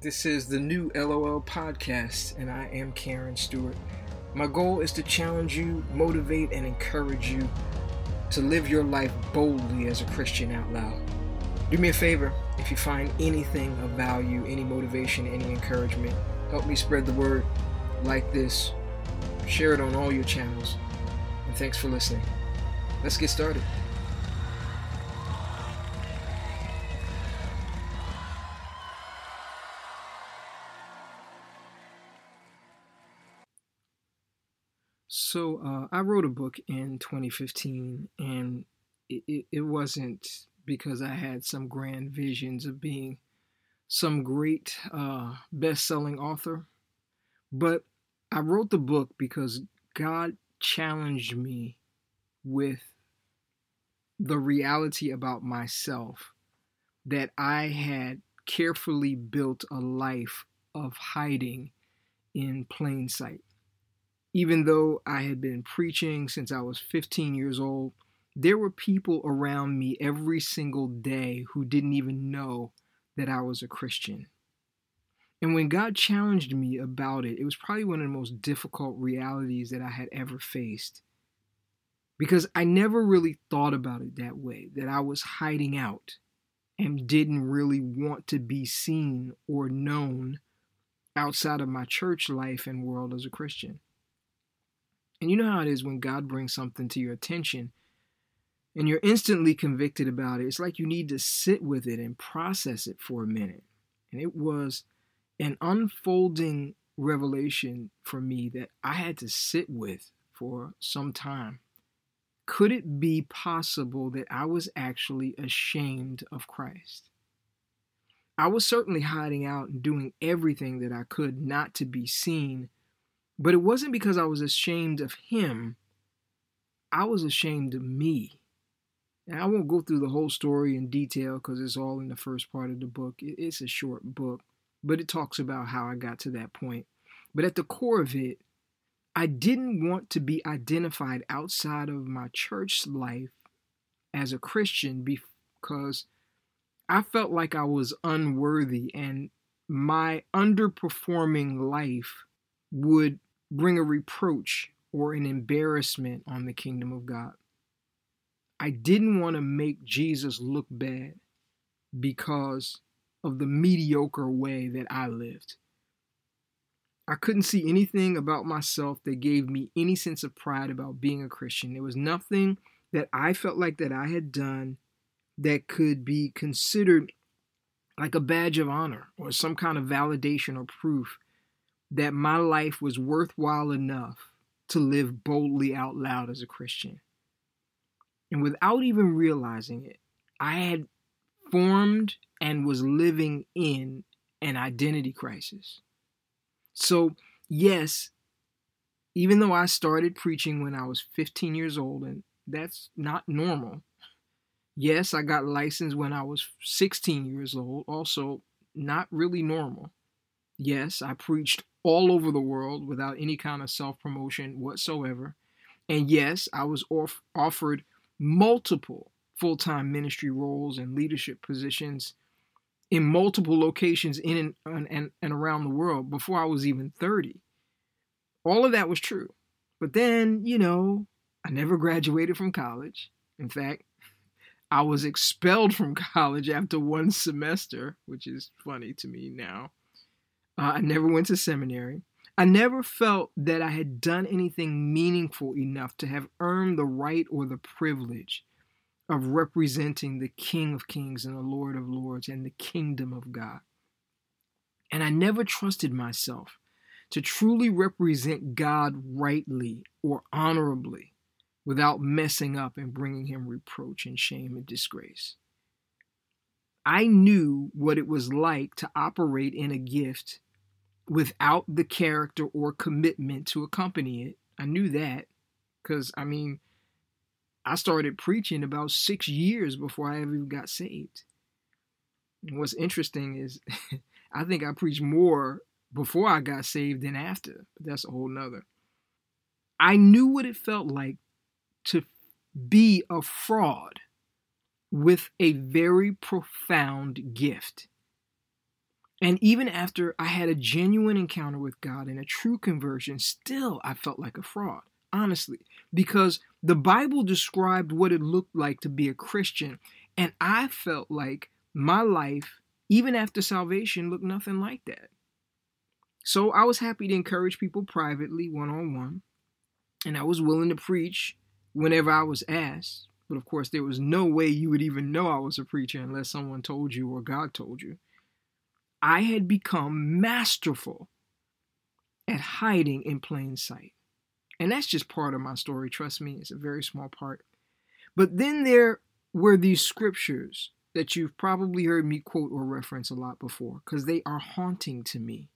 This is the new LOL podcast, and I am Karen Stewart. My goal is to challenge you, motivate, and encourage you to live your life boldly as a Christian out loud. Do me a favor if you find anything of value, any motivation, any encouragement, help me spread the word like this, share it on all your channels, and thanks for listening. Let's get started. So uh, I wrote a book in 2015, and it, it, wasn't because I had some grand visions of being some great uh, best-selling author, but I wrote the book because God challenged me with the reality about myself that I had carefully built a life of hiding in plain sight even though I had been preaching since I was 15 years old, there were people around me every single day who didn't even know that I was a Christian. And when God challenged me about it, it was probably one of the most difficult realities that I had ever faced. Because I never really thought about it that way, that I was hiding out and didn't really want to be seen or known outside of my church life and world as a Christian. And you know how it is when God brings something to your attention and you're instantly convicted about it. It's like you need to sit with it and process it for a minute. And it was an unfolding revelation for me that I had to sit with for some time. Could it be possible that I was actually ashamed of Christ? I was certainly hiding out and doing everything that I could not to be seen but it wasn't because I was ashamed of him, I was ashamed of me. And I won't go through the whole story in detail because it's all in the first part of the book. It's a short book, but it talks about how I got to that point. But at the core of it, I didn't want to be identified outside of my church life as a Christian because I felt like I was unworthy and my underperforming life would bring a reproach or an embarrassment on the kingdom of God. I didn't want to make Jesus look bad because of the mediocre way that I lived. I couldn't see anything about myself that gave me any sense of pride about being a Christian. There was nothing that I felt like that I had done that could be considered like a badge of honor or some kind of validation or proof that my life was worthwhile enough to live boldly out loud as a Christian. And without even realizing it, I had formed and was living in an identity crisis. So, yes, even though I started preaching when I was 15 years old, and that's not normal. Yes, I got licensed when I was 16 years old, also not really normal. Yes, I preached all over the world without any kind of self promotion whatsoever. And yes, I was off- offered multiple full time ministry roles and leadership positions in multiple locations in and, and, and around the world before I was even 30. All of that was true. But then, you know, I never graduated from college. In fact, I was expelled from college after one semester, which is funny to me now. Uh, I never went to seminary. I never felt that I had done anything meaningful enough to have earned the right or the privilege of representing the King of Kings and the Lord of Lords and the kingdom of God. And I never trusted myself to truly represent God rightly or honorably without messing up and bringing him reproach and shame and disgrace. I knew what it was like to operate in a gift without the character or commitment to accompany it. I knew that because, I mean, I started preaching about six years before I ever got saved. And what's interesting is I think I preached more before I got saved than after, but that's a whole nother. I knew what it felt like to be a fraud with a very profound gift. And even after I had a genuine encounter with God and a true conversion, still I felt like a fraud, honestly, because the Bible described what it looked like to be a Christian, and I felt like my life, even after salvation, looked nothing like that. So I was happy to encourage people privately, one on one, and I was willing to preach whenever I was asked. But of course, there was no way you would even know I was a preacher unless someone told you or God told you. I had become masterful at hiding in plain sight. And that's just part of my story, trust me, it's a very small part. But then there were these scriptures that you've probably heard me quote or reference a lot before because they are haunting to me.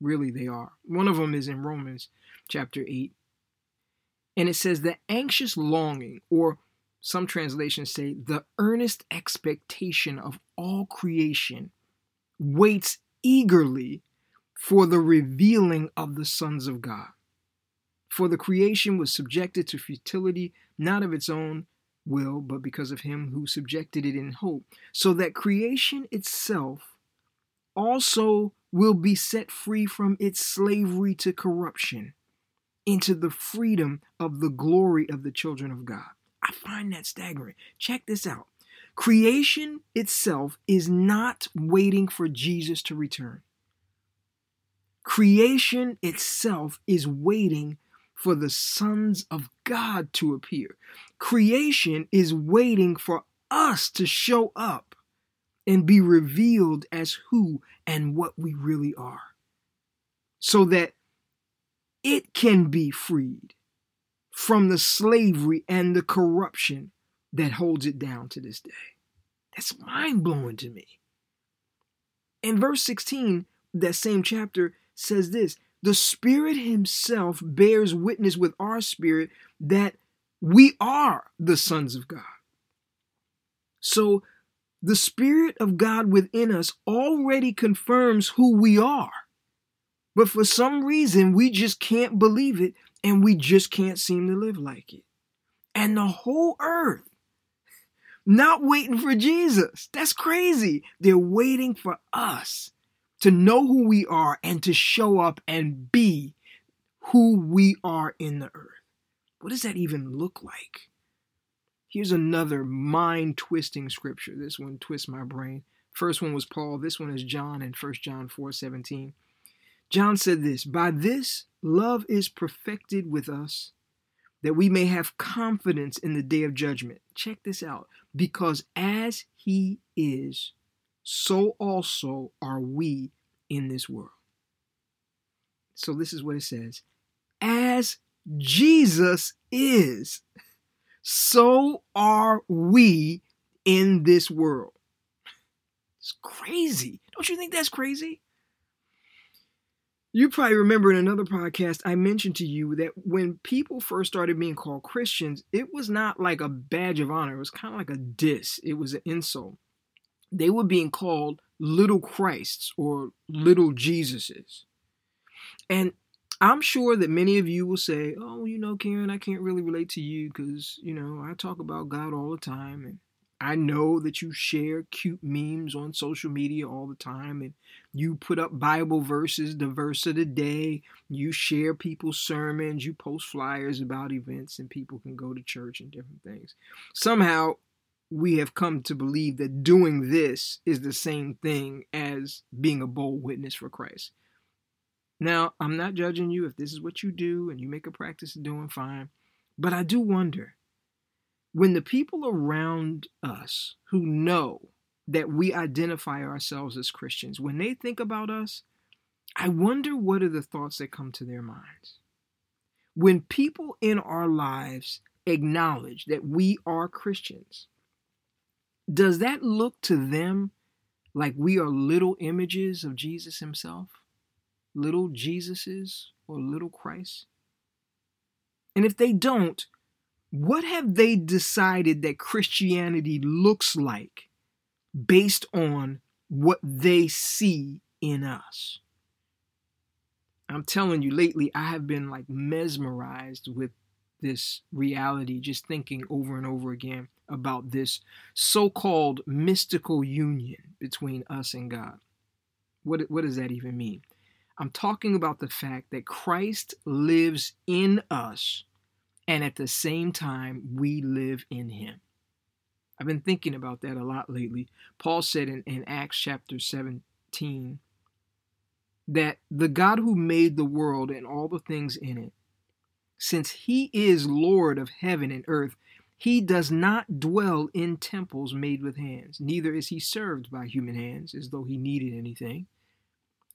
Really, they are. One of them is in Romans chapter 8. And it says, The anxious longing, or some translations say, the earnest expectation of all creation waits eagerly for the revealing of the sons of God. For the creation was subjected to futility, not of its own will, but because of him who subjected it in hope, so that creation itself also will be set free from its slavery to corruption into the freedom of the glory of the children of God. I find that staggering. Check this out. Creation itself is not waiting for Jesus to return. Creation itself is waiting for the sons of God to appear. Creation is waiting for us to show up and be revealed as who and what we really are so that it can be freed from the slavery and the corruption that holds it down to this day. That's mind blowing to me. In verse 16, that same chapter says this The Spirit Himself bears witness with our spirit that we are the sons of God. So the Spirit of God within us already confirms who we are. But for some reason, we just can't believe it and we just can't seem to live like it. And the whole earth not waiting for Jesus. That's crazy. They're waiting for us to know who we are and to show up and be who we are in the earth. What does that even look like? Here's another mind twisting scripture. This one twists my brain. First one was Paul, this one is John in 1 John 4 17. John said this By this love is perfected with us that we may have confidence in the day of judgment. Check this out. Because as he is, so also are we in this world. So this is what it says As Jesus is, so are we in this world. It's crazy. Don't you think that's crazy? You probably remember in another podcast, I mentioned to you that when people first started being called Christians, it was not like a badge of honor. It was kind of like a diss, it was an insult. They were being called little Christs or little Jesuses. And I'm sure that many of you will say, oh, you know, Karen, I can't really relate to you because, you know, I talk about God all the time. And I know that you share cute memes on social media all the time and you put up Bible verses, the verse of the day. You share people's sermons. You post flyers about events and people can go to church and different things. Somehow, we have come to believe that doing this is the same thing as being a bold witness for Christ. Now, I'm not judging you if this is what you do and you make a practice of doing fine, but I do wonder when the people around us who know that we identify ourselves as Christians, when they think about us, I wonder what are the thoughts that come to their minds. When people in our lives acknowledge that we are Christians, does that look to them like we are little images of Jesus himself? Little Jesuses or little Christ? And if they don't, what have they decided that Christianity looks like based on what they see in us? I'm telling you, lately I have been like mesmerized with this reality, just thinking over and over again about this so called mystical union between us and God. What, what does that even mean? I'm talking about the fact that Christ lives in us, and at the same time, we live in him. I've been thinking about that a lot lately. Paul said in, in Acts chapter 17 that the God who made the world and all the things in it, since he is Lord of heaven and earth, he does not dwell in temples made with hands, neither is he served by human hands as though he needed anything,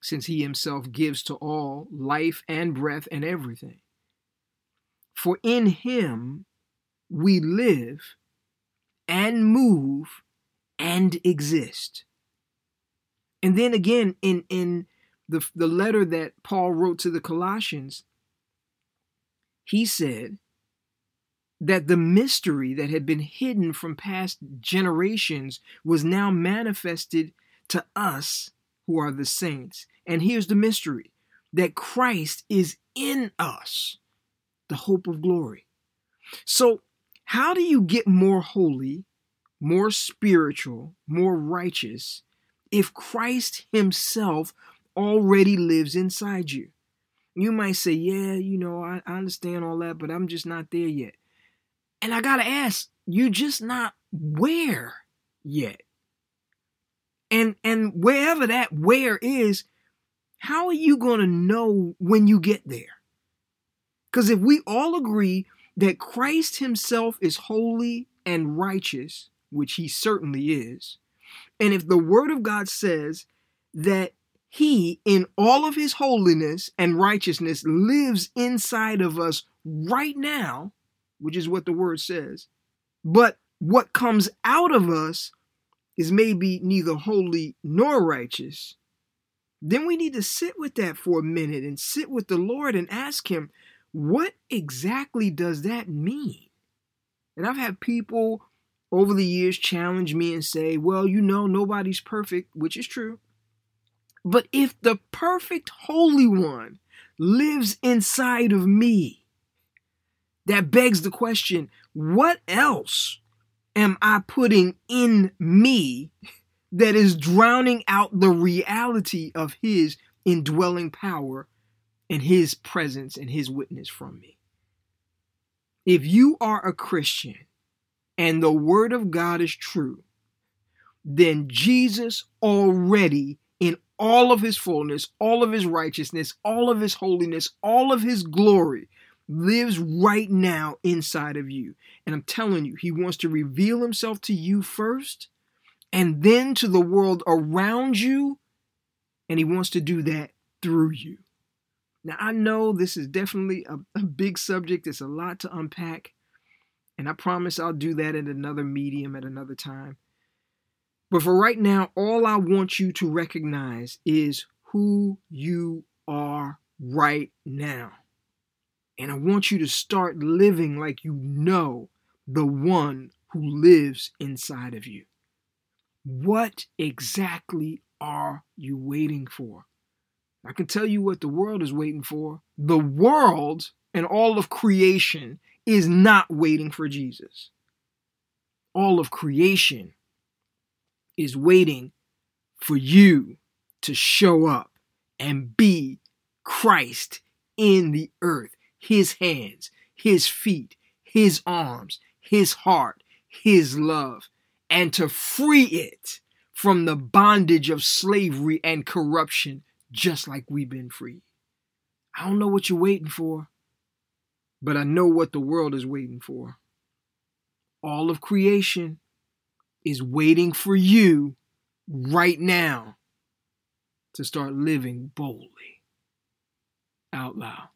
since he himself gives to all life and breath and everything. For in him we live and move and exist. And then again in in the the letter that Paul wrote to the Colossians, he said that the mystery that had been hidden from past generations was now manifested to us who are the saints. And here's the mystery that Christ is in us, the hope of glory. So, how do you get more holy, more spiritual, more righteous if Christ Himself already lives inside you? You might say, Yeah, you know, I, I understand all that, but I'm just not there yet. And I got to ask, you're just not where yet. And and wherever that where is, how are you going to know when you get there? Cuz if we all agree that Christ himself is holy and righteous, which he certainly is, and if the word of God says that he in all of his holiness and righteousness lives inside of us right now, which is what the word says. But what comes out of us is maybe neither holy nor righteous. Then we need to sit with that for a minute and sit with the Lord and ask Him, what exactly does that mean? And I've had people over the years challenge me and say, well, you know, nobody's perfect, which is true. But if the perfect Holy One lives inside of me, that begs the question what else am I putting in me that is drowning out the reality of His indwelling power and His presence and His witness from me? If you are a Christian and the Word of God is true, then Jesus already, in all of His fullness, all of His righteousness, all of His holiness, all of His glory, lives right now inside of you. And I'm telling you, He wants to reveal Himself to you first and then to the world around you. And He wants to do that through you. Now, I know this is definitely a, a big subject, it's a lot to unpack. And I promise I'll do that in another medium at another time. But for right now, all I want you to recognize is who you are right now. And I want you to start living like you know the one who lives inside of you. What exactly are you waiting for? I can tell you what the world is waiting for. The world and all of creation is not waiting for Jesus. All of creation is waiting for you to show up and be Christ in the earth his hands, his feet, his arms, his heart, his love, and to free it from the bondage of slavery and corruption, just like we've been freed. I don't know what you're waiting for, but I know what the world is waiting for. All of creation is waiting for you right now to start living boldly out loud.